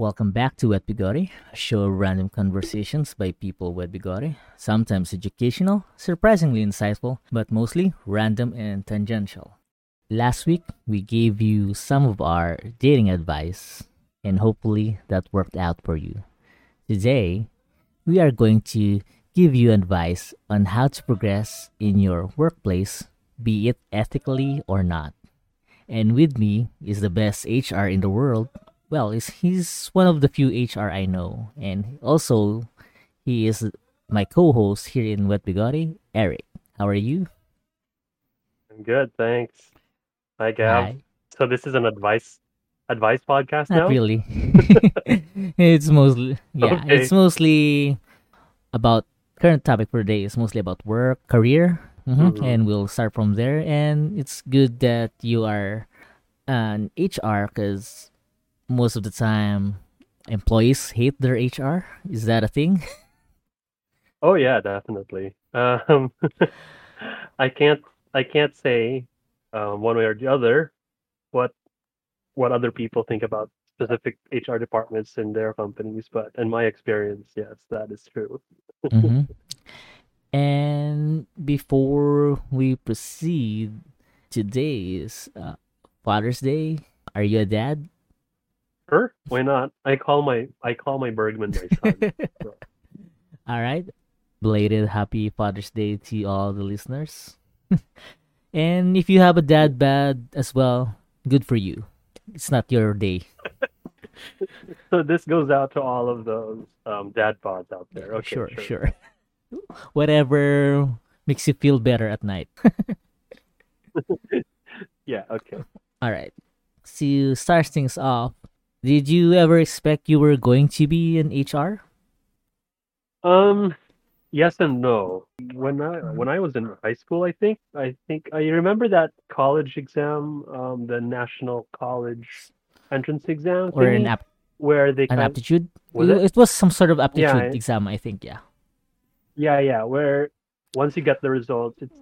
Welcome back to Wet Bigori, a show of random conversations by people with Bigori. Sometimes educational, surprisingly insightful, but mostly random and tangential. Last week, we gave you some of our dating advice, and hopefully that worked out for you. Today, we are going to give you advice on how to progress in your workplace, be it ethically or not. And with me is the best HR in the world, well, is he's one of the few HR I know, and also he is my co-host here in Wet Bigori, Eric. How are you? I'm good, thanks. Hi, Gav. Hi. So this is an advice advice podcast Not now. really. it's mostly yeah, Okay. it's mostly about current topic for today. It's mostly about work, career, hmm Mhm. and we'll start from there. And it's good that you are an HR because most of the time employees hate their HR. Is that a thing? Oh yeah, definitely. Um, I can't I can't say um, one way or the other what what other people think about specific HR departments in their companies, but in my experience, yes, that is true. hmm And before we proceed, today is uh, Father's Day. Are you a dad? Sure, why not? I call my I call my Bergman my son. all right. Belated happy Father's Day to all the listeners. and if you have a dad bad as well, good for you. It's not your day. so this goes out to all of those um, dad pods out there. Okay, sure, sure. Whatever makes you feel better at night. Yeah, okay. All right. See you. start things off, did you ever expect you were going to be an HR? Um, yes and no. When I when I was in high school, I think I think I remember that college exam, um, the national college entrance exam, Or an thingy, app where they an aptitude? was it? it? was some sort of aptitude Yeah, exam, I think, yeah. yeah yeah where once you get the results, it's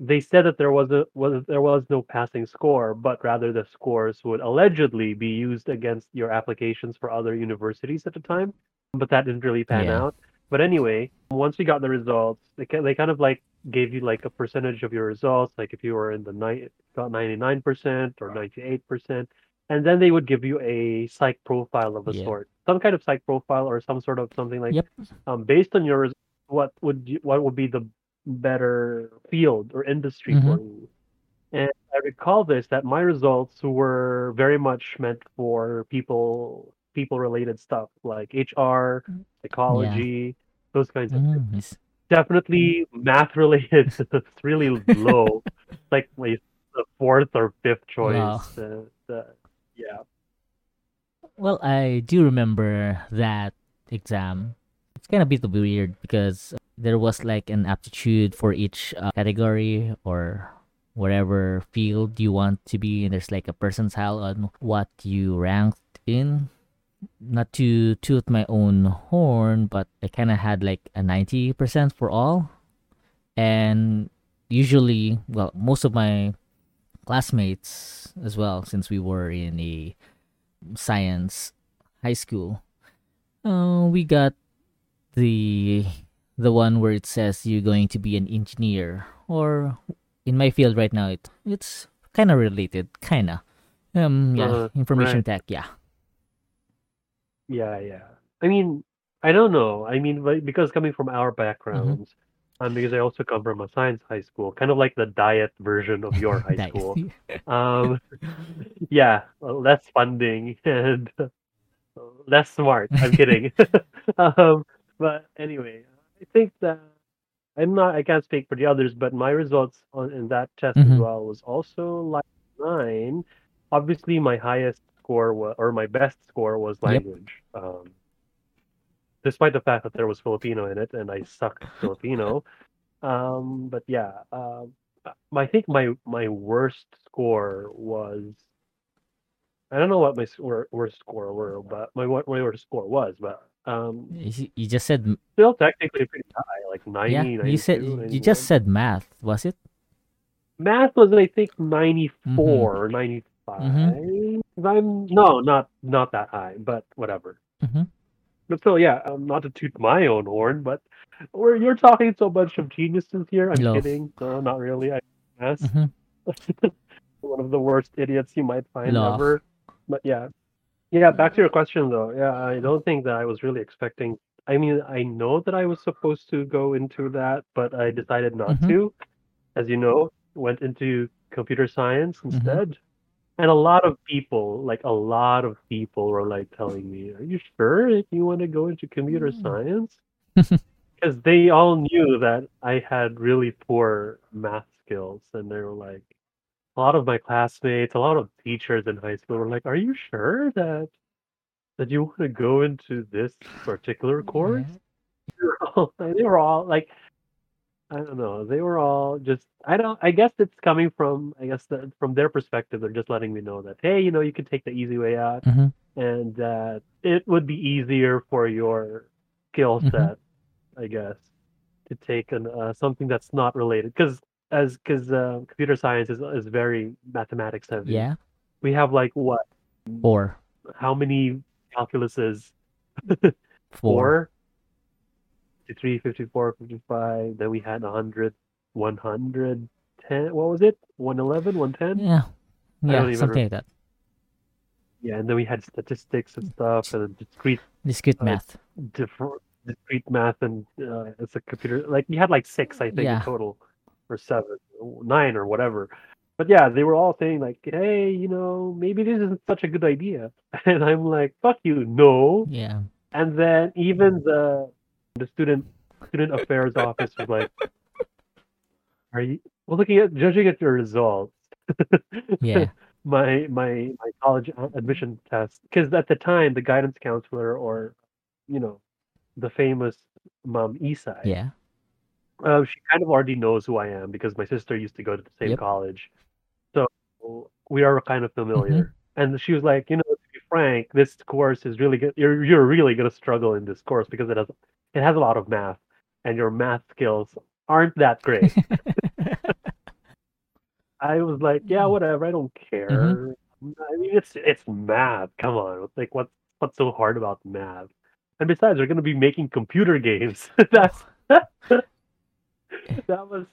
they said that there was a was there was no passing score, but rather the scores would allegedly be used against your applications for other universities at the time. But that didn't really pan Yeah. out. But anyway, once we got the results, they they kind of like gave you like a percentage of your results, like if you were in the ni- got ninety nine percent or ninety eight percent, and then they would give you a psych profile of a Yeah. sort, some kind of psych profile or some sort of something like Yep. um based on your what would you, what would be the better field or industry Mhm. for you. And I recall this that my results were very much meant for people people related stuff like HR, psychology, those kinds of things. Mm, it's- Definitely math related. it's really low. like my the fourth or fifth choice. Wow. Uh, yeah. Well, I do remember that exam. It's kind of a bit weird because there was like an aptitude for each uh, category or whatever field you want to be, and there's like a percentile on what you ranked in. Not to toot my own horn, but I kind of had like a 90% for all. And usually, well, most of my classmates as well, since we were in a science high school uh, we got the the one where it says you're going to be an engineer or in my field right now it it's kind of related kind of um yeah Uh, information right. tech yeah Yeah, yeah. I mean, I don't know. I mean, because coming from our backgrounds, um, because I also come from a science high school, kind of like the diet version of your high school. Um, yeah, uh, less funding and uh, less smart. I'm kidding. um, but anyway, I think that I'm not. I can't speak for the others, but my results on in that test as Mhm. well was also like nine. Obviously, my highest score was, or my best score was Yep. language. Um, despite the fact that there was Filipino in it, and I sucked Filipino. Um, but yeah, um, I think my my worst score was I don't know what my worst score were, but my what my worst score was, but um, you you just said still technically pretty high, like 90, yeah you said 92, you just said math was it math was I think 94 Mhm. or 95. I'm no, not not that high, but whatever. Mhm. But still, yeah, um, not to toot my own horn, but we're you're talking to a bunch of geniuses here. I'm Love. kidding. No, not really. I guess Mhm. one of the worst idiots you might find Love. ever. But yeah, yeah. Back to your question though. Yeah, I don't think that I was really expecting. I mean, I know that I was supposed to go into that, but I decided not Mhm. to. As you know, went into computer science Mm-hmm. instead. And a lot of people, like a lot of people, were like telling me, "Are you sure if you want to go into computer Mm. science?" Because they all knew that I had really poor math skills, and they were like, a lot of my classmates, a lot of teachers in high school were like, "Are you sure that that you want to go into this particular course?" They were all, they were all like, I don't know. They were all just. I don't. I guess it's coming from. I guess that from their perspective, they're just letting me know that hey, you know, you can take the easy way out, Mhm. and that it would be easier for your skill Mhm. set, I guess, to take an uh, something that's not related. Because as because uh, computer science is is very mathematics heavy. Yeah. We have like what? Four. How many calculuses? Four. 53, 54, 55. Then we had 100, 110. What was it? 111, 110? Yeah. Yeah. Something like that. Yeah, and then we had statistics and stuff, and discrete, Discrete Uh, math. different, discrete math, and uh, it's a computer. Like we had like six, I think, Yeah. in total, or seven, nine, or whatever. But yeah, they were all saying like, "Hey, you know, maybe this isn't such a good idea," and I'm like, "Fuck you, no." Yeah. And then even the the student student affairs office was like, "Are you well looking at judging at your results?" Yeah. my my my college admission test because at the time the guidance counselor or you know the famous mom Isai, Yeah. Uh, she kind of already knows who I am because my sister used to go to the same Yep. college, so we are kind of familiar. Mm-hmm. And she was like, you know, to be frank, this course is really good. You're you're really gonna struggle in this course because it has it has a lot of math, and your math skills aren't that great. I was like, yeah, whatever. I don't care. Mm-hmm. I mean, it's it's math. Come on, like what's what's so hard about math? And besides, we're gonna be making computer games. That's that was.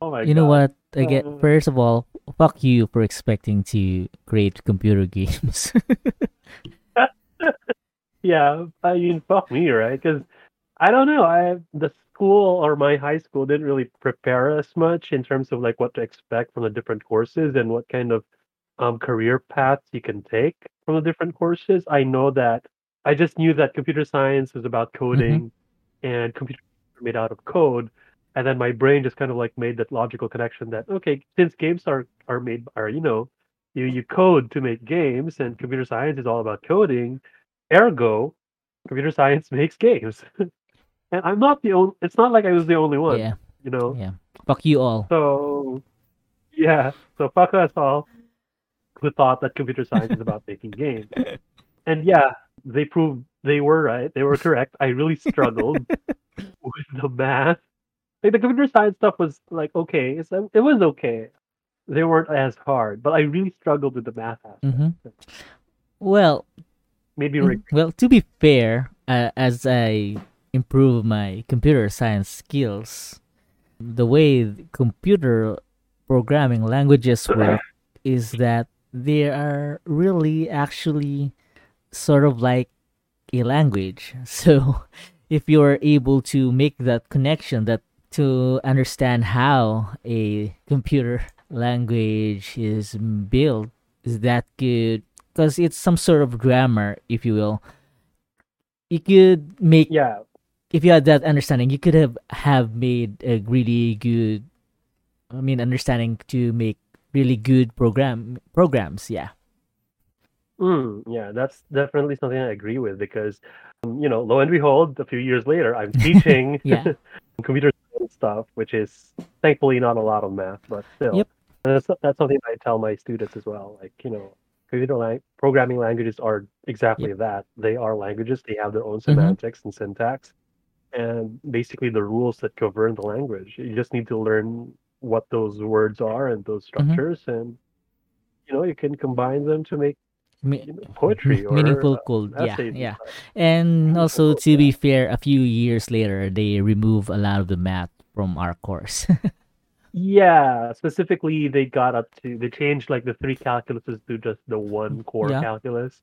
Oh my you know god. what? Again, Uh, first of all, fuck you for expecting to create computer games. Yeah, I mean, fuck me, right? Because I don't know. I the school or my high school didn't really prepare us much in terms of like what to expect from the different courses and what kind of um, career paths you can take from the different courses. I know that I just knew that computer science was about coding and computers are made out of code. And then my brain just kind of like made that logical connection that okay, since games are are made are you know you you code to make games and computer science is all about coding, ergo computer science makes games. and I'm not the only. It's not like I was the only one. yeah. You know. Yeah. Fuck you all. So yeah. So fuck us all who thought that computer science is about making games. And yeah, they proved they were right. They were correct. I really struggled with the math. Like the computer science stuff was like okay, it's, it was okay. They weren't as hard, but I really struggled with the math aspect. hmm Well, Maybe Mm, Rick. Well, to be fair, uh, as I improve my computer science skills, the way the computer programming languages work is that they are really actually sort of like a language. So, if you're able to make that connection that to understand how a computer language is built is that good because it's some sort of grammar, if you will. You could make Yeah, if you had that understanding, you could have have made a really good, I mean, understanding to make really good program programs. Yeah. Mm, yeah, that's definitely something I agree with because, um, you know, lo and behold, a few years later, I'm teaching computer stuff, which is thankfully not a lot of math, but still, Yep. that's that's something I tell my students as well. Like, you know, computer lang- programming languages are exactly that. They are languages. They have their own Mm-hmm. semantics and syntax, and basically the rules that govern the language. You just need to learn what those words are and those Mm-hmm. structures, and you know, you can combine them to make Me- you know, poetry or meaningful uh, code. Yeah, yeah. And Meaningful also, to be fair, a few years later, they remove a lot of the math from our course. Yeah, specifically they got up to they changed like the three calculuses to just the one core Yeah. calculus,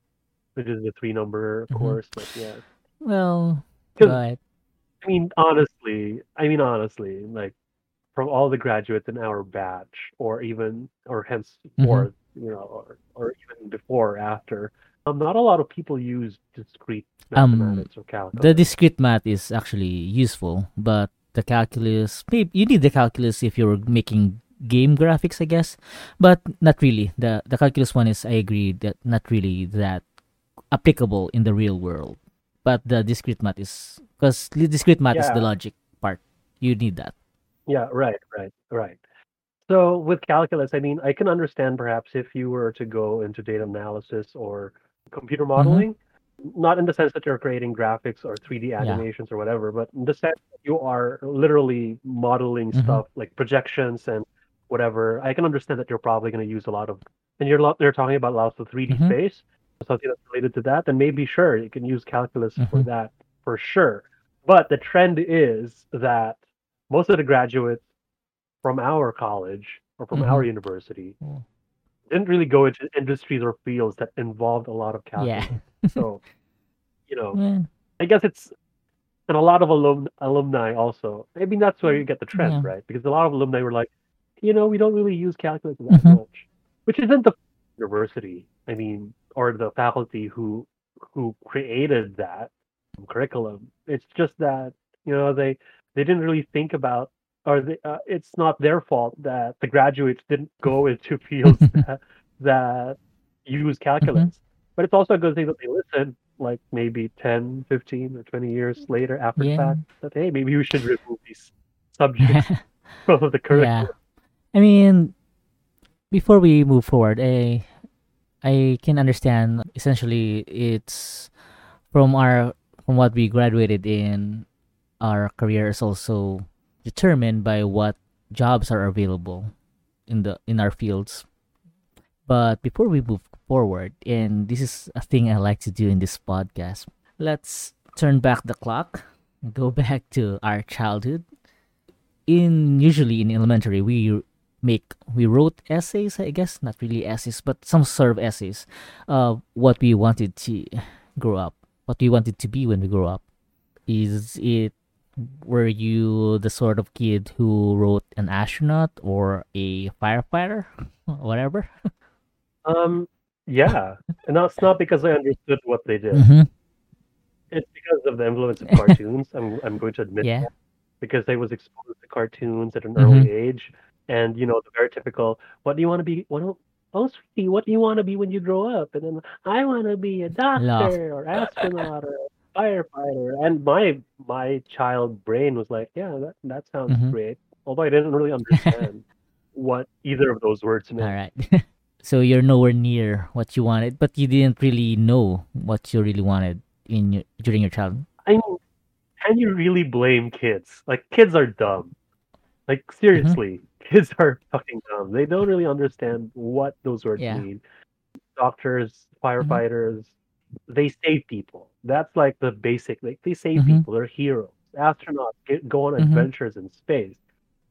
which is the three number Mhm. course. But yeah, Well, but I mean honestly, I mean honestly, like from all the graduates in our batch, or even or henceforth, you know, or or even before or after, um, not a lot of people use discrete Um, or calculus. the discrete math is actually useful, but the calculus, maybe you need the calculus if you're making game graphics, I guess, but not really. the The calculus one is, I agree, that not really that applicable in the real world. But the discrete math is because discrete math is the logic part. You need that. Yeah, right, right, right. So with calculus, I mean, I can understand perhaps if you were to go into data analysis or computer Mm-hmm. Not in the sense that you're creating graphics or 3D animations or whatever, but in the sense that you are literally modeling Mhm. stuff like projections and whatever. I can understand that you're probably going to use a lot of, and you're they're talking about lots of 3D Mhm. space, something that's related to that. Then maybe sure you can use calculus for Mhm. that for sure. But the trend is that most of the graduates from our college or from our Mhm. university Oh. Didn't really go into industries or fields that involved a lot of Yeah. calculus. so, you know, Well, I guess it's and a lot of alum, alumni also. I mean, that's where you get the trend, Yeah. right? Because a lot of alumni were like, you know, we don't really use calculus that Mhm. much, which isn't the university. I mean, or the faculty who who created that curriculum. It's just that you know they they didn't really think about, or they, uh, it's not their fault that the graduates didn't go into fields that, that use calculus. But it's also a good thing that they listen, like maybe 10, 15, or 20 years later after the Yeah. fact, that hey, maybe we should remove these subjects from the curriculum. yeah. I mean, before we move forward, I I can understand. Essentially, it's from our from what we graduated in. Our career is also determined by what jobs are available in the in our fields. But before we move forward, and this is a thing I like to do in this podcast, let's turn back the clock, go back to our childhood. In usually in elementary, we make we wrote essays. I guess not really essays, but some sort of essays. Uh, what we wanted to grow up, what we wanted to be when we grow up. Is it were you the sort of kid who wrote an astronaut or a firefighter, whatever? Um, yeah, and that's not because I understood what they did. hmm It's because of the influence of cartoons. I'm I'm going to admit Yeah. that because I was exposed to cartoons at an Mhm. early age, and you know the very typical. What do you want to be? What? do- Oh, sweetie, what do you want to be when you grow up? And then I want to be a doctor or astronaut or firefighter. And my my child brain was like, yeah, that that sounds Mhm. great. Although I didn't really understand what either of those words meant. All right. so you're nowhere near what you wanted, but you didn't really know what you really wanted in your, during your childhood. I mean, can you really blame kids? Like kids are dumb. Like Mm-hmm. seriously, kids are fucking dumb. They don't really understand what those words Yeah. mean. Doctors, firefighters, they save people. That's like the basic. Like they save Mhm. people. They're heroes. Astronauts get, go on Mhm. adventures in space.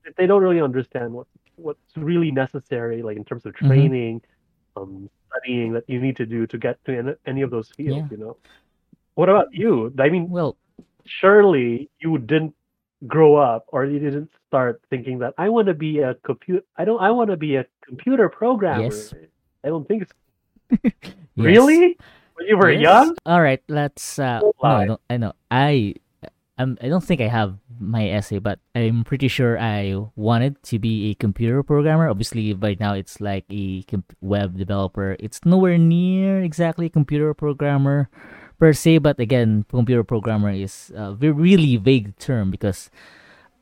If they don't really understand what what's really necessary, like in terms of Mhm. training, um, studying that you need to do to get to any, any of those fields, Yeah. you know. What about you? I mean, Well, surely you didn't grow up or you didn't start thinking that I want to be a compute I don't I want to be a computer programmer. Yes. I don't think it's yes. really when you were Yes. young. All right, let's. Uh, no, I don't. I know. I. I'm, I don't think I have my essay, but I'm pretty sure I wanted to be a computer programmer. Obviously, by now it's like a web developer. It's nowhere near exactly a computer programmer per se, but again, computer programmer is a really vague term because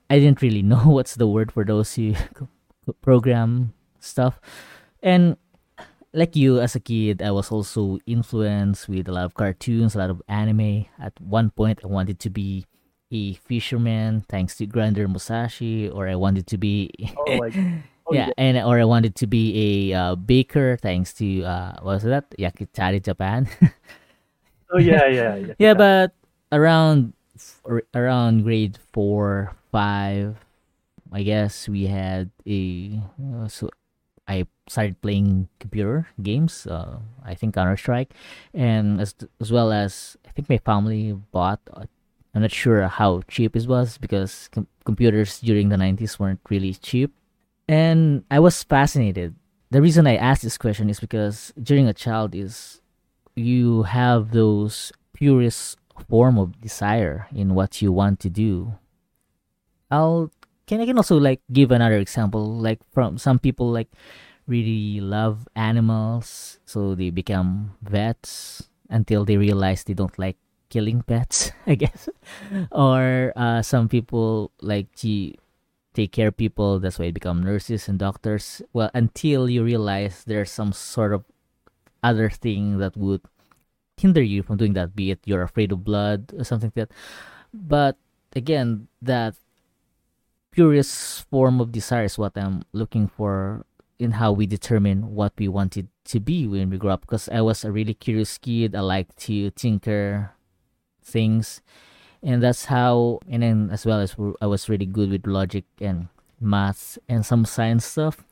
I didn't really know what's the word for those who program stuff. And like you as a kid, I was also influenced with a lot of cartoons, a lot of anime. At one point, I wanted to be a fisherman thanks to Grander Musashi, or I wanted to be Oh, like Oh, yeah, and or I wanted to be a uh, baker thanks to uh what was that Yakitate Japan. Oh yeah, yeah, yeah. yeah, but around around grade four, five, I guess we had a uh, so started playing computer games. Uh, I think Counter Strike, and as as well as I think my family bought. Uh, I'm not sure how cheap it was because com- computers during the 90s weren't really cheap. And I was fascinated. The reason I asked this question is because during a child is you have those purest form of desire in what you want to do. I'll can I can also like give another example like from some people like really love animals so they become vets until they realize they don't like killing pets I guess. Or uh, some people like to take care of people that's why they become nurses and doctors. Well until you realize there's some sort of other thing that would hinder you from doing that be it you're afraid of blood or something like that. But again that curious form of desire is what i'm looking for in how we determine what we wanted to be when we grew up because i was a really curious kid i like to tinker things and that's how and then as well as i was really good with logic and math and some science stuff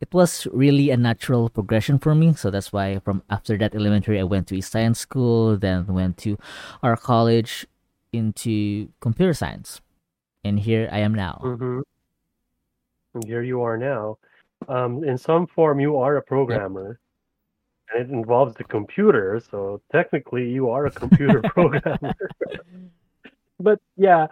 it was really a natural progression for me. So that's why from after that elementary, I went to a science school, then went to our college into computer science. And here I am now. Mm-hmm. And here you are now. Um, in some form, you are a programmer, and it involves the computer. So technically, you are a computer programmer. but yeah,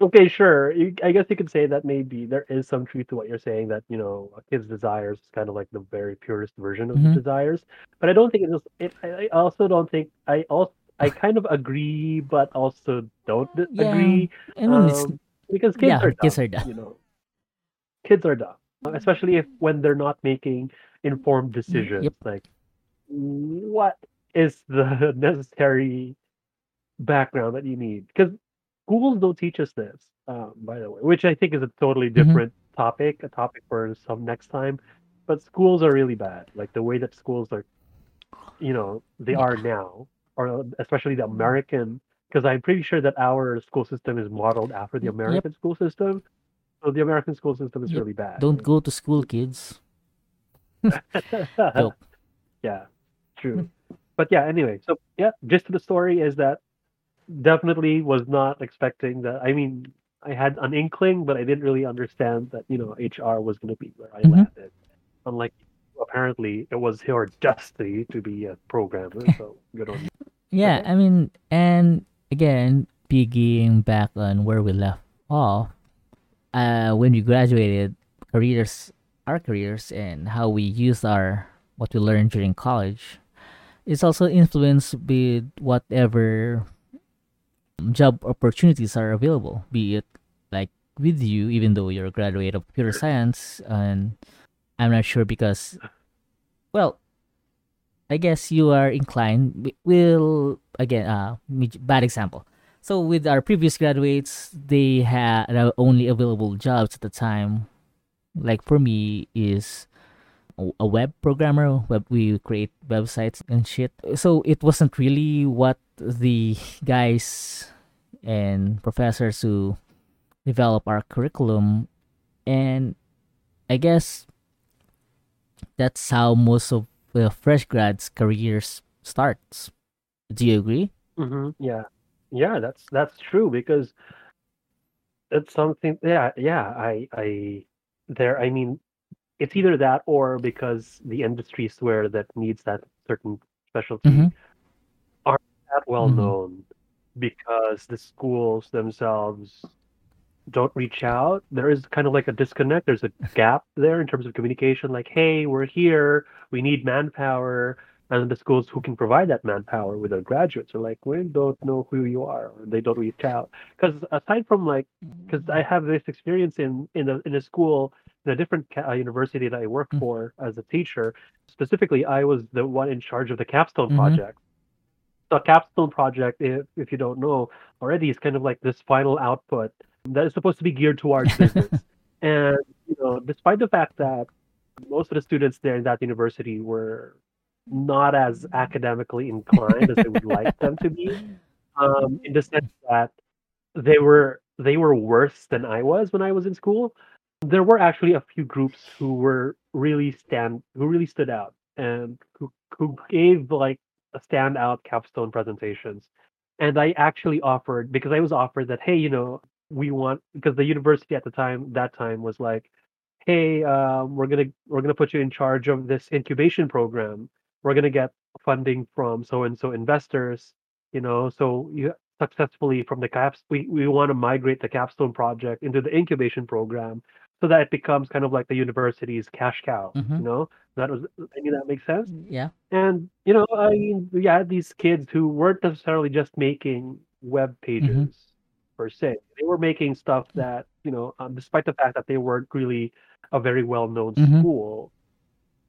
okay, sure. You, I guess you could say that maybe there is some truth to what you're saying that you know a kid's desires is kind of like the very purest version of Mhm. the desires. But I don't think it is. It, I also don't think I also I kind of agree, but also don't Yeah, agree I mean, it's um, because kids yeah, are dumb. kids are dumb. You know, kids are dumb, especially if when they're not making informed decisions. Yep. Like, what is the necessary background that you need? Because schools don't teach us this, um, by the way, which I think is a totally Mhm. different topic, a topic for some next time. But schools are really bad. Like the way that schools are, you know, they Yeah. are now, or especially the American, because I'm pretty sure that our school system is modeled after the Yep. American school system. So the American school system is really bad. don't go to school, kids. Joke. yeah, true. But yeah, anyway, so yeah, gist of the story is that definitely was not expecting that. I mean, I had an inkling, but I didn't really understand that, you know, HR was going to be where I Mhm. landed. Unlike apparently, it was your destiny to be a programmer. So good on you. Yeah, Okay. I mean, and again, piggying back on where we left off, uh, when we graduated, careers, our careers, and how we use our what we learned during college, is also influenced with whatever job opportunities are available. Be it like with you, even though you're a graduate of computer science, and I'm not sure because, well, I guess you are inclined. we- Will again, uh, bad example. So with our previous graduates, they had uh, only available jobs at the time. Like for me, is a web programmer. Web we create websites and shit. So it wasn't really what the guys and professors who develop our curriculum, and I guess that's how most of the fresh grads' careers starts. Do you agree? hmm Yeah, yeah, that's that's true because it's something. Yeah, yeah. I, I, there. I mean, it's either that or because the industry where that needs that certain specialty Mhm. aren't that well Mhm. known because the schools themselves don't reach out. There is kind of like a disconnect. There's a gap there in terms of communication. Like, hey, we're here. We need manpower. And the schools who can provide that manpower with their graduates are like, we don't know who you are, or they don't reach out. Because aside from like, because I have this experience in in a in a school in a different ca- uh, university that I worked Mm. for as a teacher. Specifically, I was the one in charge of the capstone Mhm. project. The capstone project, if if you don't know already, is kind of like this final output that is supposed to be geared towards business. and you know, despite the fact that most of the students there in that university were not as academically inclined as they would like them to be, um, in the sense that they were they were worse than I was when I was in school. There were actually a few groups who were really stand who really stood out and who who gave like a standout capstone presentations. And I actually offered because I was offered that hey, you know, we want because the university at the time that time was like, hey, um, we're gonna we're gonna put you in charge of this incubation program. We're gonna get funding from so and so investors, you know. So you successfully from the caps we, we want to migrate the capstone project into the incubation program so that it becomes kind of like the university's cash cow Mhm. you know that was i mean that makes sense Yeah. and you know i mean we had these kids who weren't necessarily just making web pages per se they were making stuff that you know um, despite the fact that they weren't really a very well-known Mhm. school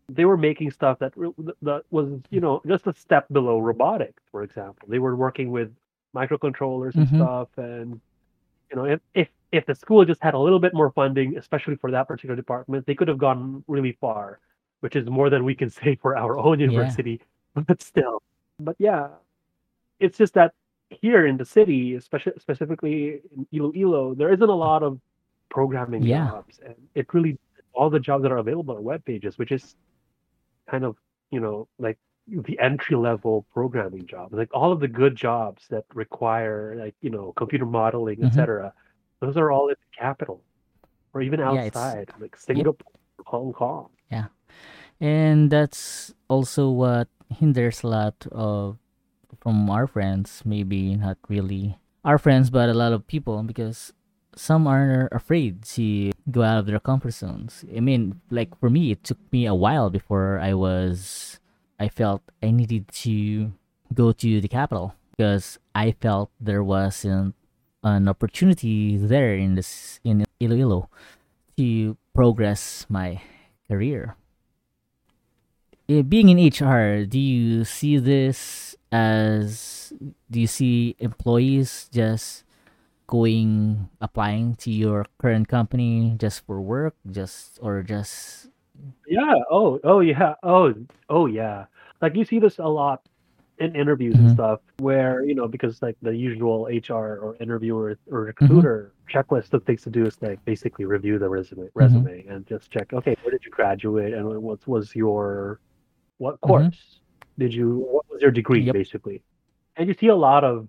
they were making stuff that that was you know just a step below robotics for example they were working with microcontrollers and Mhm. stuff and you know if, if if the school just had a little bit more funding especially for that particular department they could have gone really far which is more than we can say for our own university but still but yeah it's just that here in the city especially specifically in iloilo there isn't a lot of programming Yeah. jobs and it really all the jobs that are available are web pages which is kind of you know like the entry level programming jobs like all of the good jobs that require like you know computer modeling Mhm. etc those are all in the capital or even Yeah, outside like singapore hong kong Yeah. and that's also what hinders a lot of from our friends maybe not really our friends but a lot of people because some are afraid to go out of their comfort zones. I mean like for me it took me a while before i was i felt i needed to go to the capital because i felt there wasn't an opportunity there in this in iloilo to progress my career. Eh, being in HR, do you see this as do you see employees just going applying to your current company just for work, just or just yeah. Oh oh yeah. Oh oh yeah. Like you see this a lot in interviews and Mhm. stuff where you know because like the usual hr or interviewer or mm-hmm. recruiter checklist of things to do is like basically review the resume mm-hmm. resume and just check okay where did you graduate and what was your what mm-hmm. course? Did you what was your degree Yep. basically? And you see a lot of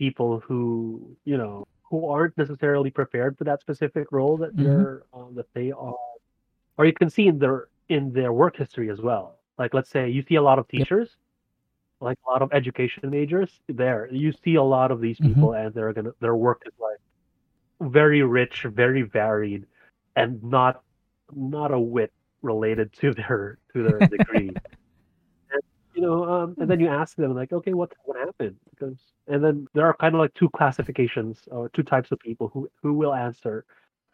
people who you know who aren't necessarily prepared for that specific role that Mhm. they're um, that they are or you can see in their in their work history as well like let's say you see a lot of Yep. teachers like a lot of education majors there you see a lot of these Mhm. people and they're gonna their work is like very rich very varied and not not a whit related to their to their degree you know um, and then you ask them like okay what what happened because and then there are kind of like two classifications or two types of people who who will answer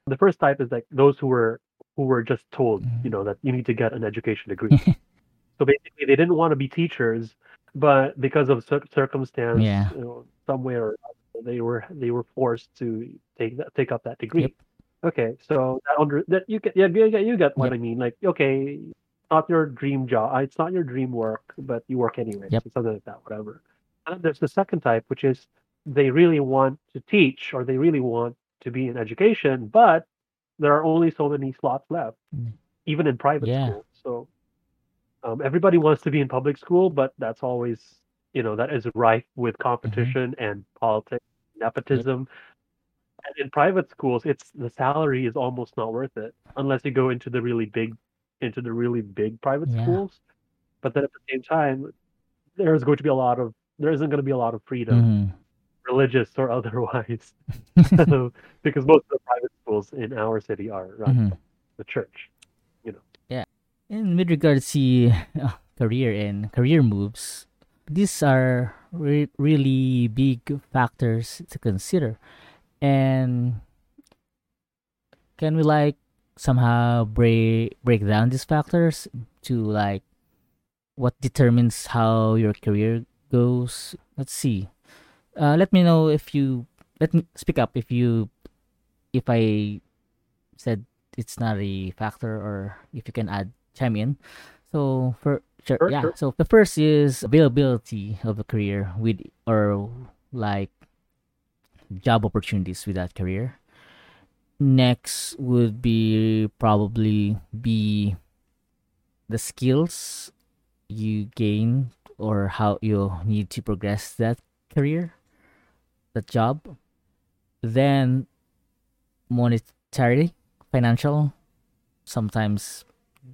the first type is like those who were who were just told you know that you need to get an education degree so basically they didn't want to be teachers but because of cir- circumstance Yeah. you know somewhere or other, they were they were forced to take that take up that degree Yep. okay so that under that you get yeah you get, you get what Yep. i mean like okay not your dream job uh, it's not your dream work but you work anyway Yep. so something like that whatever and then there's the second type which is they really want to teach or they really want to be in education but there are only so many slots left Mm. even in private Yeah. school so um, everybody wants to be in public school but that's always you know that is rife with competition and politics nepotism and in private schools it's the salary is almost not worth it unless you go into the really big into the really big private Yeah. schools but then at the same time there's going to be a lot of there isn't going to be a lot of freedom Mhm. religious or otherwise because most of the private schools in our city are run Mhm. the church you know. Yeah, And with regards to uh, career and career moves, these are re- really big factors to consider. And can we like somehow break break down these factors to like what determines how your career goes? Let's see. Uh, let me know if you let me speak up if you if I said it's not a factor or if you can add chime in. So for sure, Sure, yeah. sure. So the first is availability of a career with or like job opportunities with that career. Next would be probably be the skills you gain or how you need to progress that career, that job. Then monetary, financial. Sometimes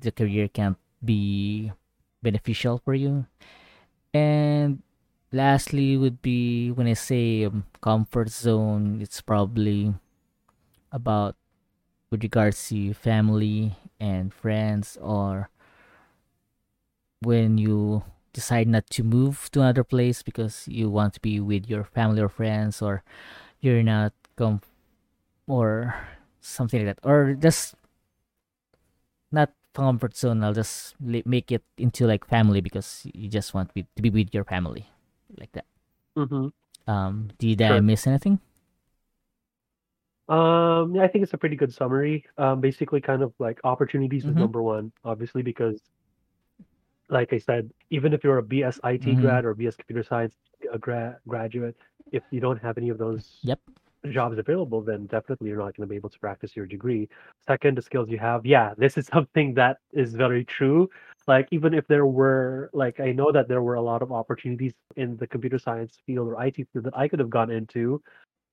the career can't be beneficial for you. And lastly would be when I say um, comfort zone, it's probably about with regards to family and friends or when you decide not to move to another place because you want to be with your family or friends or you're not com or something like that. Or just not comfort zone i'll just make it into like family because you just want to be, to be with your family like that. Hmm um did i miss anything Um, yeah, I think it's a pretty good summary. Um, basically, kind of like opportunities is Mhm. number one, obviously, because, like I said, even if you're a BS IT Mhm. grad or BS computer science a gra- graduate, if you don't have any of those Yep. jobs available, then definitely you're not going to be able to practice your degree. Second, the skills you have. Yeah, this is something that is very true. Like, even if there were, like, I know that there were a lot of opportunities in the computer science field or IT field that I could have gone into,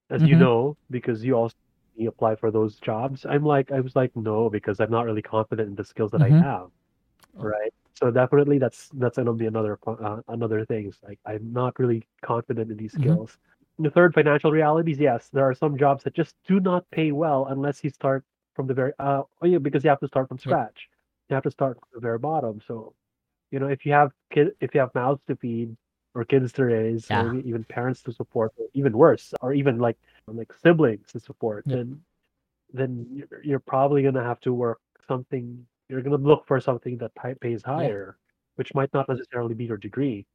as you Mhm. know, because you also you apply for those jobs. I'm like, I was like, no, because I'm not really confident in the skills that Mhm. I have, right? So definitely, that's that's gonna be another uh, another thing. It's like I'm not really confident in these Mhm. skills. And the third, financial realities. Yes, there are some jobs that just do not pay well unless you start from the very uh oh yeah, because you have to start from scratch. You have to start from the very bottom. So, you know, if you have kid, if you have mouths to feed or kids to raise, or Yeah. maybe even parents to support, or even worse, or even like like siblings to support, Yep. then then you're, you're probably gonna have to work something. You're gonna look for something that pays Yeah. higher, which might not necessarily be your degree.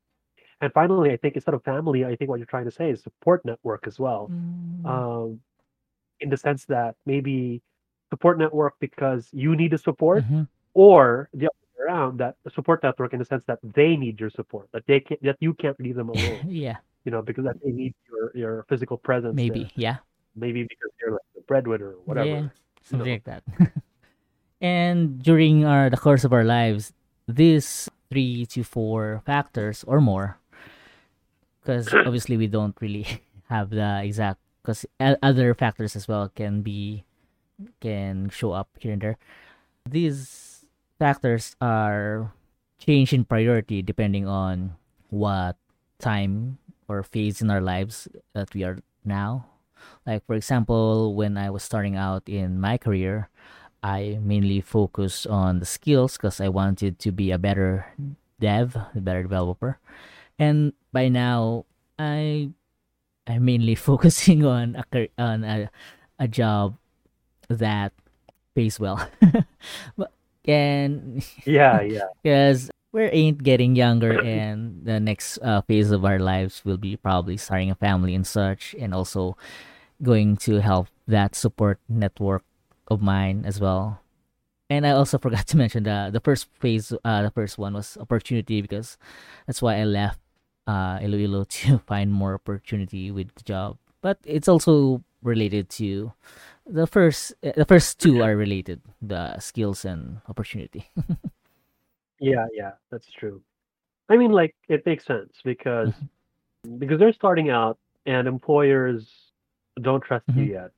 And finally, I think instead of family, I think what you're trying to say is support network as well. Mm, Um, in the sense that maybe support network because you need a support, mhm. or the around that support network in the sense that they need your support, that they can't, that you can't leave them alone. yeah. You know, because that they need your your physical presence there. Maybe. Yeah. Maybe because you're like the breadwinner or Yeah. whatever. You Something know. like that. and during our the course of our lives, these three to four factors or more, because obviously we don't really have the exact because other factors as well can be can show up here and there. These factors are change in priority depending on what time or phase in our lives that we are now. Like for example, when I was starting out in my career, I mainly focused on the skills because I wanted to be a better dev, a better developer. And by now, I I'm mainly focusing on a on a, a job that pays well. but and Yeah, yeah. because we ain't getting younger and the next uh, phase of our lives will be probably starting a family and such and also going to help that support network of mine as well. And i also forgot to mention the the first phase uh the first one was opportunity because that's why i left uh iloilo to find more opportunity with the job. But it's also related to the first uh, the first two are related the skills and opportunity Yeah, yeah, that's true. I mean, like it makes sense because Mhm. because they're starting out and employers don't trust you Mhm. yet.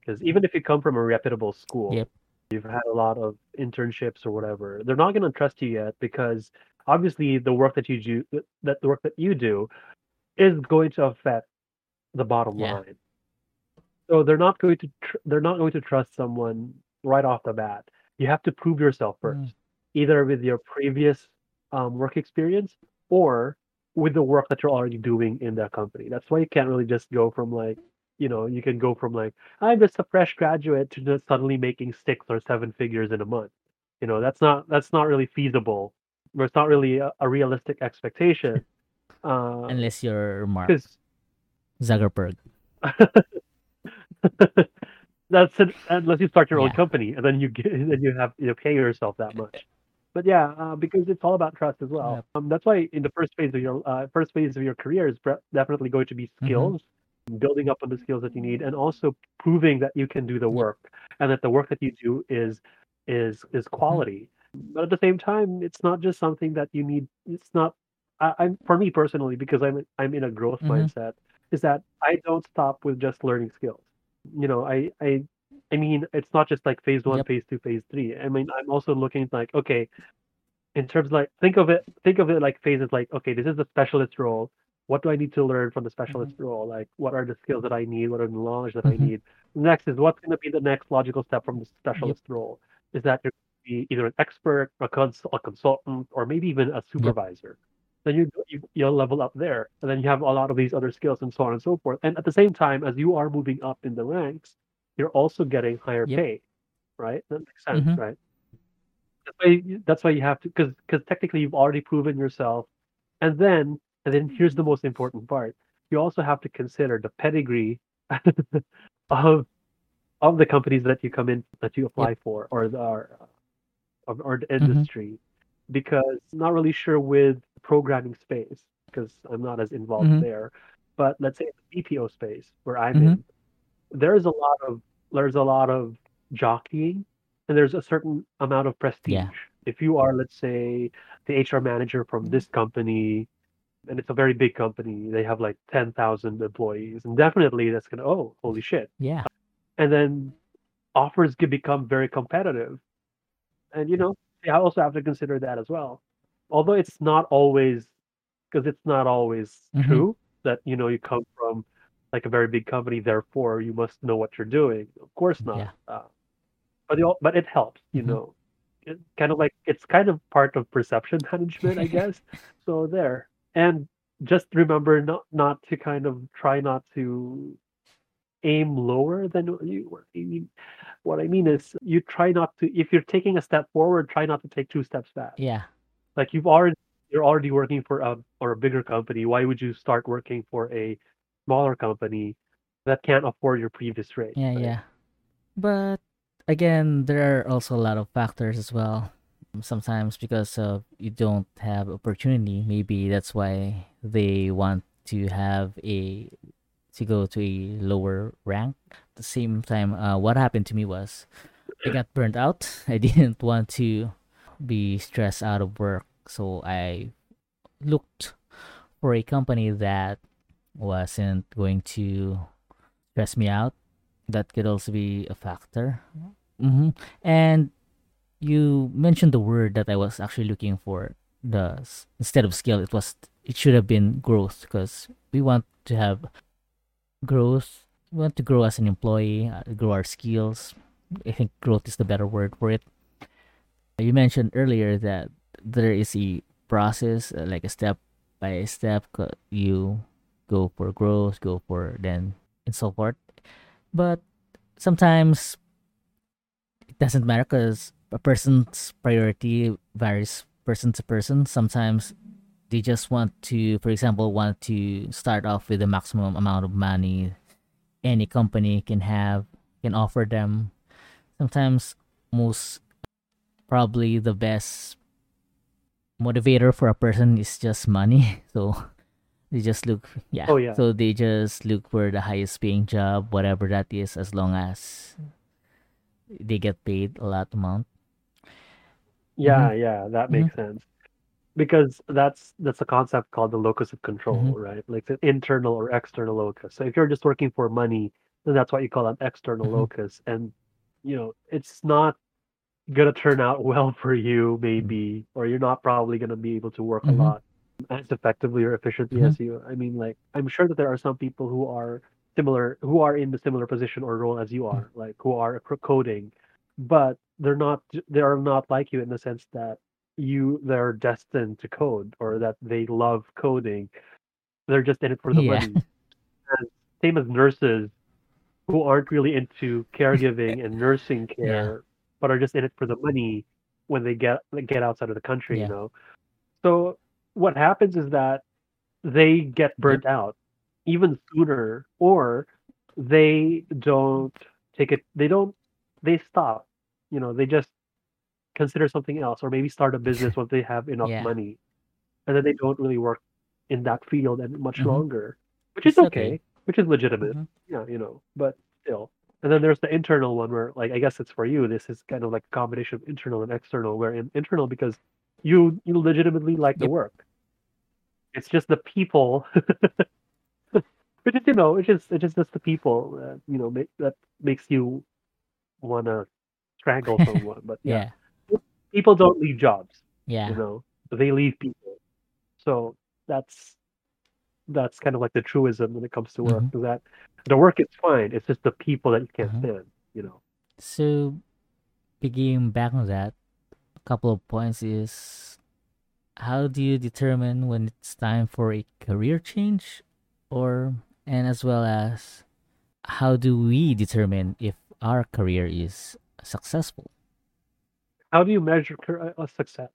Because even if you come from a reputable school, Yep. you've had a lot of internships or whatever, they're not going to trust you yet because obviously the work that you do, that the work that you do, is going to affect the bottom Yeah. line. So they're not going to tr- they're not going to trust someone right off the bat. You have to prove yourself first, Mm. either with your previous um, work experience or with the work that you're already doing in that company. That's why you can't really just go from like, you know, you can go from like I'm just a fresh graduate to just suddenly making six or seven figures in a month. You know, that's not that's not really feasible. Or it's not really a, a realistic expectation. Uh, unless you're Mark Zuckerberg. that's it, unless you start your own company and then you get then you have you know, pay yourself that much. But yeah, uh, because it's all about trust as well. Um, that's why in the first phase of your uh, first phase of your career is pre- definitely going to be Mhm. skills, building up on the skills that you need, and also proving that you can do the work and that the work that you do is is is quality. But at the same time, it's not just something that you need. It's not. I, I'm for me personally because I'm I'm in a growth Mhm. mindset. Is that I don't stop with just learning skills. You know, I I I mean, it's not just like phase one, Yep. phase two, phase three. I mean, I'm also looking like, okay, in terms like think of it, think of it like phases like, okay, this is the specialist role. What do I need to learn from the specialist role? Like, what are the skills that I need? What are the knowledge that I Mhm. need? Next is what's going to be the next logical step from the specialist role? Is that you're going to be either an expert, a, cons- a consultant, or maybe even a supervisor? Then you, you you'll level up there, and then you have a lot of these other skills and so on and so forth. And at the same time, as you are moving up in the ranks, you're also getting higher Yep. pay, right? That makes sense, Mhm. right? That's why you, that's why you have to because because technically you've already proven yourself, and then and then here's the most important part: you also have to consider the pedigree of of the companies that you come in that you apply for or the or, or, the Mm-hmm. Because I'm not really sure with the programming space because I'm not as involved Mhm. there. But let's say the BPO space where I'm Mhm. in, there's a lot of there's a lot of jockeying and there's a certain amount of prestige. Yeah. If you are, let's say, the HR manager from this company, and it's a very big company, they have like 10,000 employees, and definitely that's gonna, oh, holy shit. Yeah. And then offers can become very competitive. And, you know, you also have to consider that as well. Although it's not always, because it's not always Mhm. true that, you know, you come from like a very big company, therefore you must know what you're doing. Of course not. Yeah. Uh, but it, but it helps, you Mhm. know. It kind of like it's kind of part of perception management, I guess. so there, and just remember not not to kind of try not to aim lower than you. What I mean, what I mean is you try not to. If you're taking a step forward, try not to take two steps back. Yeah. Like you've already you're already working for a or a bigger company. Why would you start working for a smaller company that can't afford your previous rate? Yeah, right? yeah. But again, there are also a lot of factors as well. Sometimes because of you don't have opportunity, maybe that's why they want to have a to go to a lower rank. At the same time, uh, what happened to me was I got burnt out. I didn't want to be stressed out of work, so I looked for a company that wasn't going to stress me out. That could also be a factor. hmm And you mentioned the word that I was actually looking for. The instead of skill, it was it should have been growth because we want to have growth. We want to grow as an employee, uh, grow our skills. I think growth is the better word for it. You mentioned earlier that there is a process, uh, like a step by step. You go for growth, go for then and so forth. But sometimes it doesn't matter because a person's priority varies person to person. Sometimes they just want to, for example, want to start off with the maximum amount of money any company can have, can offer them. Sometimes most probably the best motivator for a person is just money. So they just look yeah. Oh, yeah. So they just look for the highest paying job, whatever that is, as long as they get paid a lot amount. Yeah, yeah, that Mhm. makes sense. Because that's that's a concept called the locus of control, Mhm. right? Like the internal or external locus. So if you're just working for money, then that's what you call an external Mhm. locus. And you know, it's not gonna turn out well for you, maybe, or you're not probably gonna be able to work Mhm. a lot as effectively or efficiently Mhm. as you. I mean, like I'm sure that there are some people who are similar, who are in the similar position or role as you are, like who are coding, but they're not. They are not like you in the sense that you they're destined to code or that they love coding. They're just in it for the Yeah. money. And same as nurses who aren't really into caregiving and nursing care, but are just in it for the money when they get get outside of the country, Yeah. you know. So what happens is that they get burnt out even sooner, or they don't take it. They don't. They stop. You know, they just consider something else, or maybe start a business once they have enough Yeah. money, and then they don't really work in that field and much Mhm. longer, which is okay, okay. which is legitimate. Mhm. Yeah, you know, but still. And then there's the internal one where, like, I guess it's for you. This is kind of like a combination of internal and external. Where in internal because you you legitimately like the work. It's just the people, which is you know, it's just it's just, just the people that you know make, that makes you want to strangle someone. But yeah, Yeah. People don't leave jobs. Yeah. You know, they leave people. So that's that's kind of like the truism when it comes to work. Mhm. Is that the work is fine. It's just the people that you can't Mhm. stand. You know. So, picking back on that, a couple of points is how do you determine when it's time for a career change, or and as well as how do we determine if our career is successful? How do you measure a success?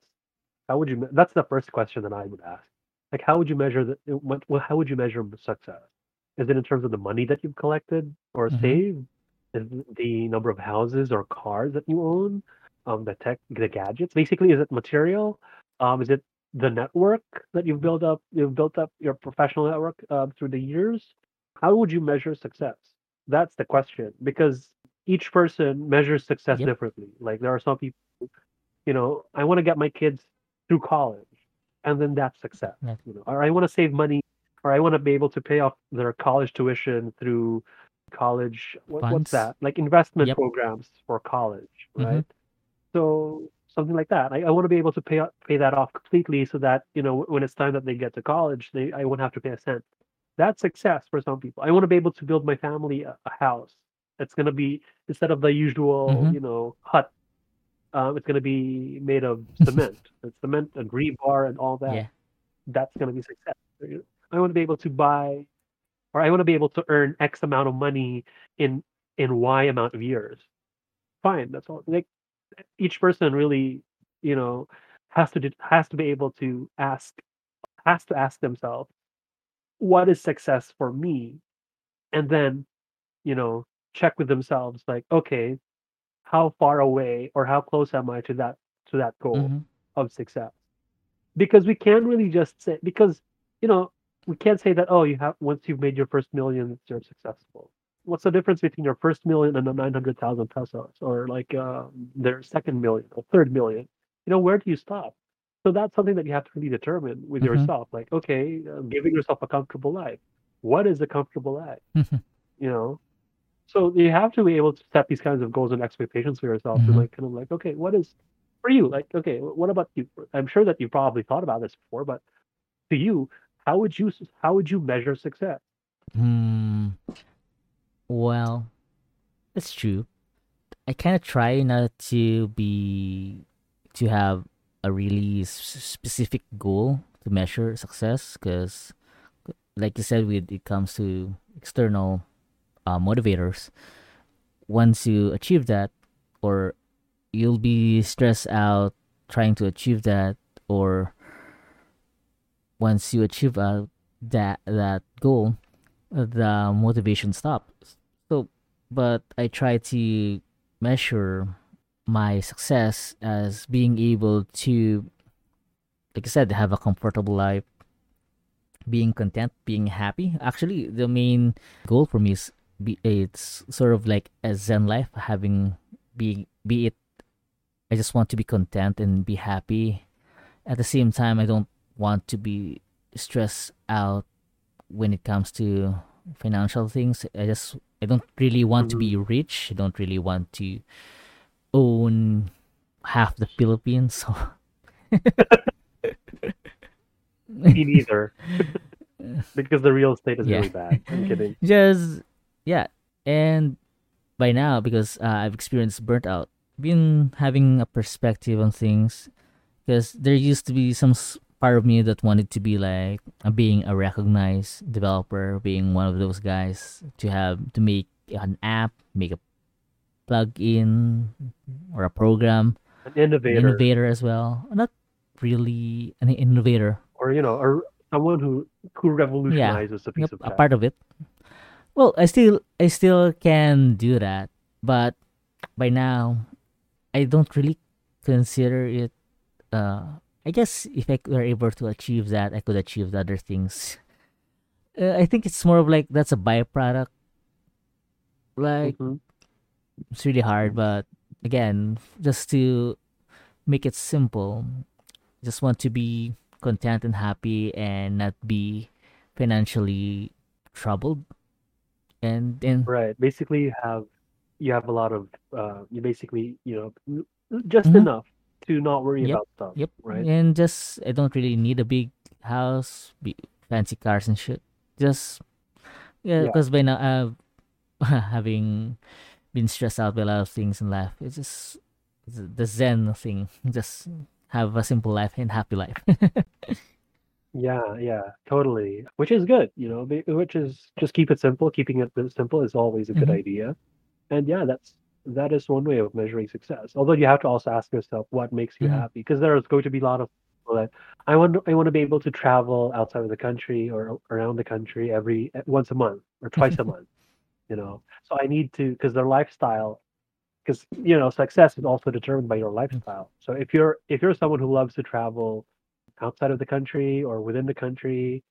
How would you? That's the first question that I would ask. Like, how would you measure that? What? Well, how would you measure success? Is it in terms of the money that you've collected or Mhm. saved? Is it the number of houses or cars that you own? Um, the tech, the gadgets. Basically, is it material? Um, is it the network that you've built up? You've built up your professional network um, through the years. How would you measure success? That's the question because each person measures success Yep. differently. Like there are some people, you know, I want to get my kids through college, and then that's success. Yeah. You know, or I want to save money, or I want to be able to pay off their college tuition through college. What, what's that? Like investment Yep. programs for college, Mhm. right? So something like that. I, I want to be able to pay pay that off completely, so that you know when it's time that they get to college, they I won't have to pay a cent. That's success for some people. I want to be able to build my family a, a house. It's gonna be instead of the usual, Mhm. you know, hut. Um, it's gonna be made of cement, and cement and rebar and all that. Yeah. That's gonna be success. I want to be able to buy, or I want to be able to earn X amount of money in in Y amount of years. Fine, that's all. Like each person really, you know, has to de- has to be able to ask has to ask themselves, what is success for me, and then, you know, check with themselves like, okay, how far away or how close am I to that to that goal Mhm. of success? Because we can't really just say because you know we can't say that oh you have once you've made your first million you're successful. What's the difference between your first million and the nine hundred thousand pesos, or like uh, their second million or third million? You know where do you stop? So that's something that you have to really determine with Mhm. yourself. Like okay, uh, giving yourself a comfortable life. What is a comfortable life? Mhm. You know, so you have to be able to set these kinds of goals and expectations for yourself Mhm. and like kind of like okay what is for you like okay what about you i'm sure that you probably thought about this before but to you how would you how would you measure success Hmm. Well, that's true. I kind of try not to be to have a really s- specific goal to measure success because like you said when it comes to external uh, motivators. Once you achieve that or you'll be stressed out trying to achieve that or once you achieve uh, that that goal the motivation stops. So but i try to measure my success as being able to like i said have a comfortable life being content being happy. Actually the main goal for me is be it's sort of like a zen life having be be it i just want to be content and be happy. At the same time i don't want to be stressed out when it comes to financial things. I just i don't really want to be mm-hmm. rich. I don't really want to own half the philippines so me neither. Because the real estate is Yeah. really bad. I'm kidding. Just yeah and by now because uh, i've experienced burnt out been having a perspective on things because there used to be some part of me that wanted to be like being a recognized developer being one of those guys to have to make an app make a plug-in or a program. An an innovator innovator as well. Not really an innovator. Or you know or someone who who revolutionizes a piece Yep, of a part of it. Well, I still I still can do that, but by now I don't really consider it. Uh, I guess if I were able to achieve that, I could achieve the other things. Uh, I think it's more of like that's a byproduct. Like hmm it's really hard, but again, just to make it simple, just want to be content and happy and not be financially troubled. And then, Right. Basically, you have you have a lot of uh, you basically you know just Mhm. enough to not worry yep, about stuff, yep, right? and just I don't really need a big house, big, fancy cars and shit. Just yeah, Yeah. because by now, uh, having been stressed out by a lot of things in life, it's just it's the Zen thing. Just have a simple life and happy life. Yeah, yeah, totally. Which is good, you know, be- which is just keep it simple. Keeping it simple is always a good hmm idea. And yeah, that's that is one way of measuring success. Although you have to also ask yourself what makes you hmm happy, because there's going to be a lot of people that I want I want to be able to travel outside of the country or around the country every once a month or twice a month, you know. So I need to because their lifestyle because you know success is also determined by your lifestyle. So if you're if you're someone who loves to travel outside of the country or within the country.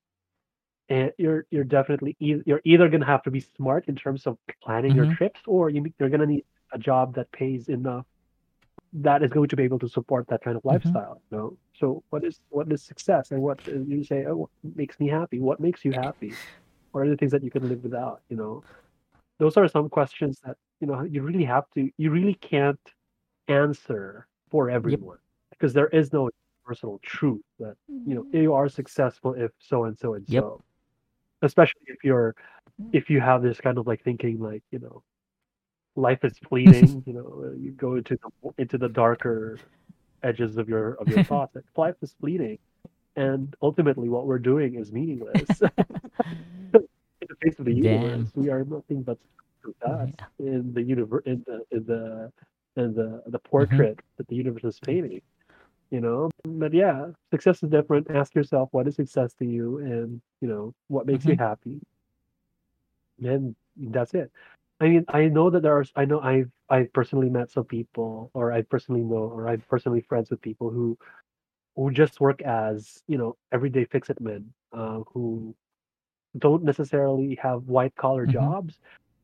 And you're you're definitely e- you're either going to have to be smart in terms of planning your hmm trips or you, you're going to need a job that pays enough that is going to be able to support that kind of hmm lifestyle you know? So what is what is success? And what you say oh what makes me happy? What makes you happy? What are the things that you can live without? You know? Those are some questions that you know you really have to you really can't answer for Yep. everyone because there is no personal truth that you know you are successful if so and so and Yep. so. Especially if you're if you have this kind of like thinking like you know life is fleeting you know uh, you go into the into the darker edges of your of your thoughts like life is fleeting. And ultimately what we're doing is meaningless. In the face of the universe Damn. we are nothing but dust Yeah. in the universe in the in the in the the hmm portrait that the universe is painting you know but yeah success is different. Ask yourself what is success to you? And you know what makes you hmm happy? And that's it. I mean i know that there are i know i've i've personally met some people or i personally know or i'm personally friends with people who who just work as you know everyday fix-it men uh, who don't necessarily have white collar hmm jobs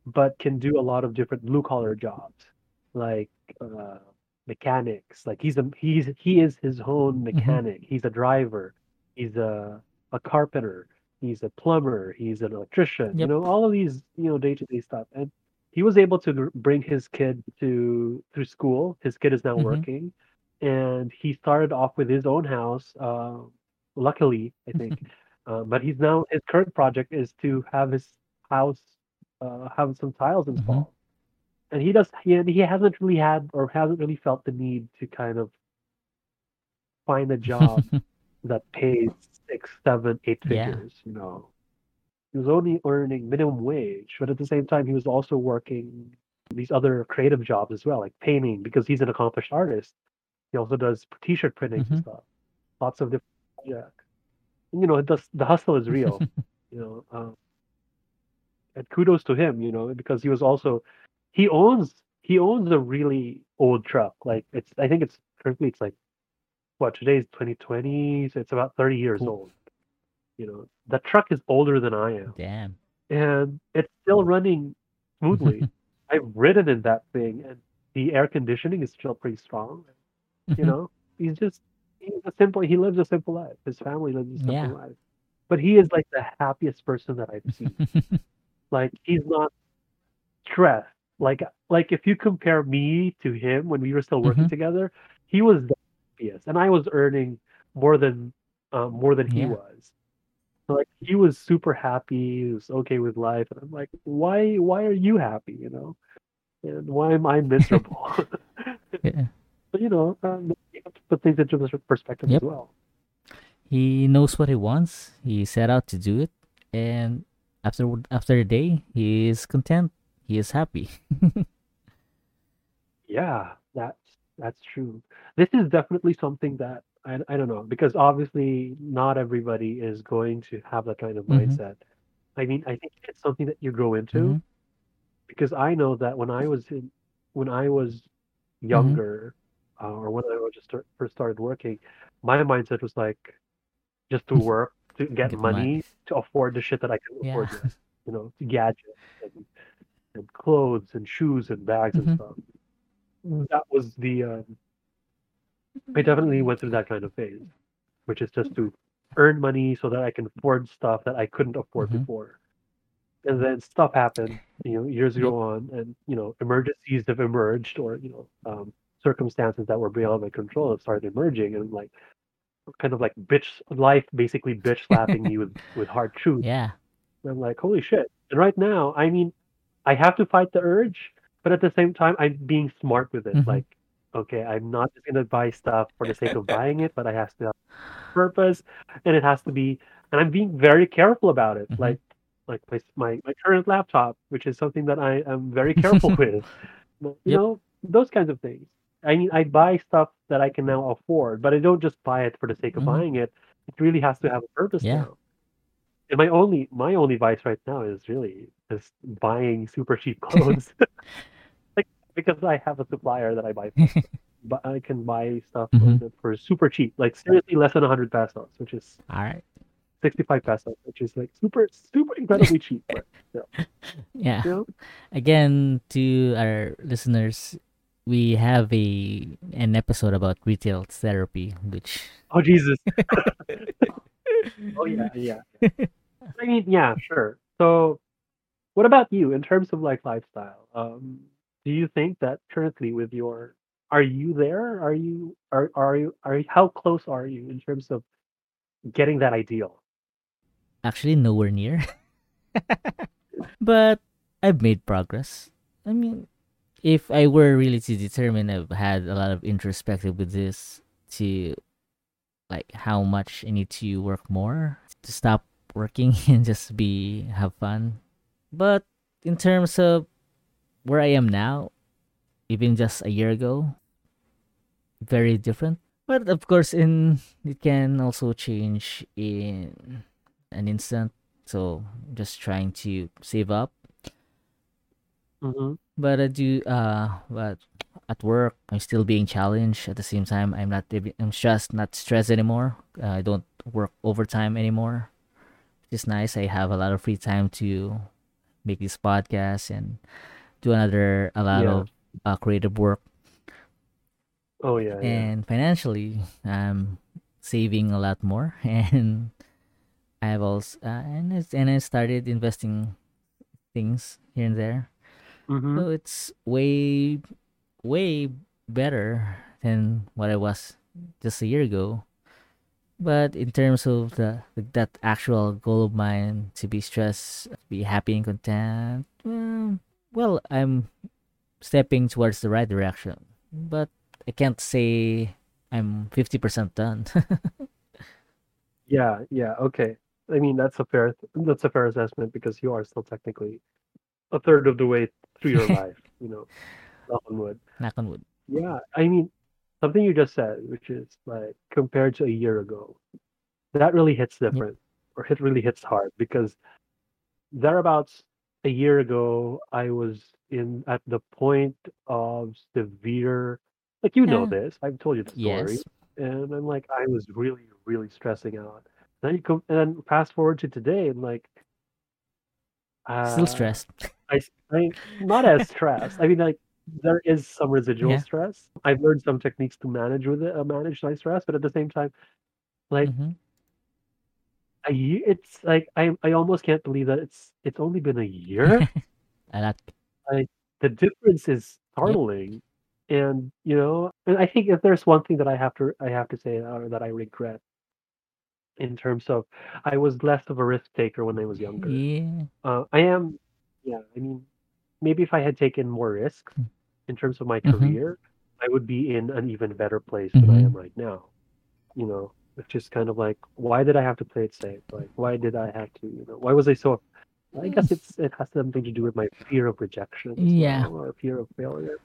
but can do a lot of different blue collar jobs. Like uh, mechanics like he's a he's he is his own hmm mechanic. He's a driver. He's a a carpenter. He's a plumber. He's an electrician you know all of these you know day-to-day stuff. And he was able to bring his kid to through school. His kid is now hmm working. And he started off with his own house uh, luckily i think. Uh, but he's now his current project is to have his house uh, have some tiles hmm installed and he does he, he hasn't really had or hasn't really felt the need to kind of find a job that pays six seven eight yeah. figures you know. He was only earning minimum wage but at the same time he was also working these other creative jobs as well like painting because he's an accomplished artist. He also does t-shirt printing and hmm stuff. Lots of different projects. You know does, the hustle is real you know um, and kudos to him you know because he was also he owns he owns a really old truck. Like it's i think it's currently it's like what today's 2020 so it's about 30 years old. You know the truck is older than i am. Damn. and it's still running smoothly. I've ridden in that thing and the air conditioning is still pretty strong. You know he's just he's a simple he lives a simple life. His family lives a simple Yeah. life. But he is like the happiest person that i've seen. Like he's not stressed like like if you compare me to him when we were still working hmm together he was the happiest and i was earning more than uh, more than he Yeah. was so, like he was super happy he was okay with life and i'm like why why are you happy you know and why am i miserable Yeah. but you know um, you have to put things into pers- perspective as well He knows what he wants. He set out to do it, and after after a day, he is content. He is happy. Yeah, that's that's true. This is definitely something that I I don't know because obviously not everybody is going to have that kind of hmm mindset. I mean, I think it's something that you grow into. because I know that when I was in, when I was Mm-hmm. younger, uh, or when I was just start, first started working, my mindset was like just to work to get Get money. money to afford the shit that I can Yeah. afford. You know, gadgets and, and clothes and shoes and bags Mhm. and stuff. That was the. Um, I definitely went through that kind of phase, which is just to earn money so that I can afford stuff that I couldn't afford Mhm. before. And then stuff happened, you know, years Yep. go on, and you know, emergencies have emerged, or you know, um, circumstances that were beyond my control have started emerging, and like, kind of like bitch life, basically bitch slapping me with with hard truths. Yeah. And I'm like, holy shit! And right now, I mean, I have to fight the urge, but at the same time, I'm being smart with it. Mhm. Like, okay, I'm not just gonna buy stuff for the sake of buying it, but I have to have purpose, and it has to be, and I'm being very careful about it. Mhm. Like, like my my my current laptop, which is something that I am very careful with. You Yep. know, those kinds of things. I mean, I buy stuff that I can now afford, but I don't just buy it for the sake of Mhm. buying it. It really has to have a purpose Yeah. now. And my only my only vice right now is really just buying super cheap clothes. like because I have a supplier that I buy but I can buy stuff Mhm. for, for super cheap, like seriously less than 100 pesos, which is All right. 65 pesos, which is like super super incredibly cheap. But, Yeah. you know? Again, to our listeners, we have a an episode about retail therapy, which Oh Jesus. oh yeah, yeah. I mean, yeah, sure. So, what about you in terms of like lifestyle? Um, do you think that currently with your are you there? Are you are are you are you, how close are you in terms of getting that ideal? actually nowhere near. but I've made progress. I mean, if I were really to determine, I've had a lot of introspective with this to like how much I need to work more to stop working and just be have fun. But in terms of where I am now, even just a year ago, very different. But of course, in it can also change in an instant. So just trying to save up. Mm-hmm. But I do uh but at work I'm still being challenged. At the same time I'm not I'm stressed not stressed anymore. Uh, I don't work overtime anymore. It's nice. I have a lot of free time to make this podcast and do another a lot Yeah. of uh, creative work. Oh yeah, yeah. and financially i'm saving a lot more and i've also uh, and, it's, and i started investing things here and there Mm-hmm. so it's way way better than what i was just a year ago but in terms of the that actual goal of mine to be stressed be happy and content mm, well i'm stepping towards the right direction but i can't say i'm 50% done Yeah, yeah, okay. I mean, that's a fair that's a fair assessment because you are still technically a third of the way through your life, you know, knock on wood. knock on wood Yeah, I mean, something you just said, which is like compared to a year ago, that really hits different, or it really hits hard because thereabouts a year ago, I was in at the point of severe, like you know Yeah. this, I've told you the story, yes and I'm like, I was really, really stressing out. Then you come, and then fast forward to today, and like, still uh, stressed I, I not as stressed. I mean, like there is some residual Yeah. stress. I've learned some techniques to manage with it, uh, manage my stress, but at the same time, like hmm a year, it's like I I almost can't believe that it's it's only been a year. a lot the difference is startling, and you know, and I think if there's one thing that I have to I have to say uh, that I regret in terms of I was less of a risk taker when I was younger. yeah Uh, I am, yeah. I mean, maybe if I had taken more risks Mm. in terms of my Mhm. career, I would be in an even better place than I Mhm. am right now. You know, it's just kind of like, why did I have to play it safe? Like, why did I have to? You know, why was I so? I guess it's it has something to do with my fear of rejection, Yeah. or fear of failure.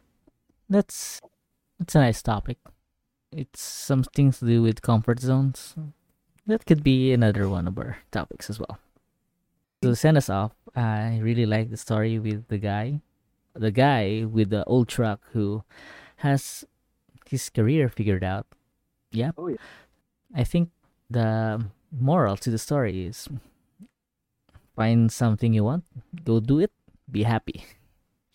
that's that's a nice topic it's something to do with comfort zones that could be another one of our topics as well to send us off i really like the story with the guy the guy with the old truck who has his career figured out. Yep. Oh, yeah. I think the moral to the story is find something you want, go do it, be happy.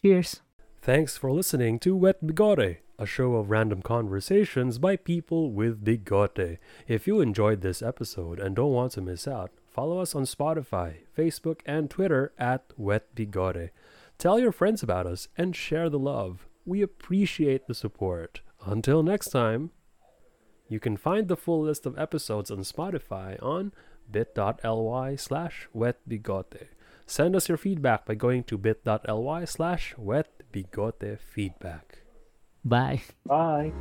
Cheers. Thanks for listening to Wet Bigote, a show of random conversations by people with bigote. If you enjoyed this episode and don't want to miss out, follow us on Spotify, Facebook, and Twitter at Wet Bigote. Tell your friends about us and share the love. We appreciate the support. Until next time, you can find the full list of episodes on Spotify on bit.ly slash wetbigote. Send us your feedback by going to bit.ly slash wetbigotefeedback. Bye. Bye.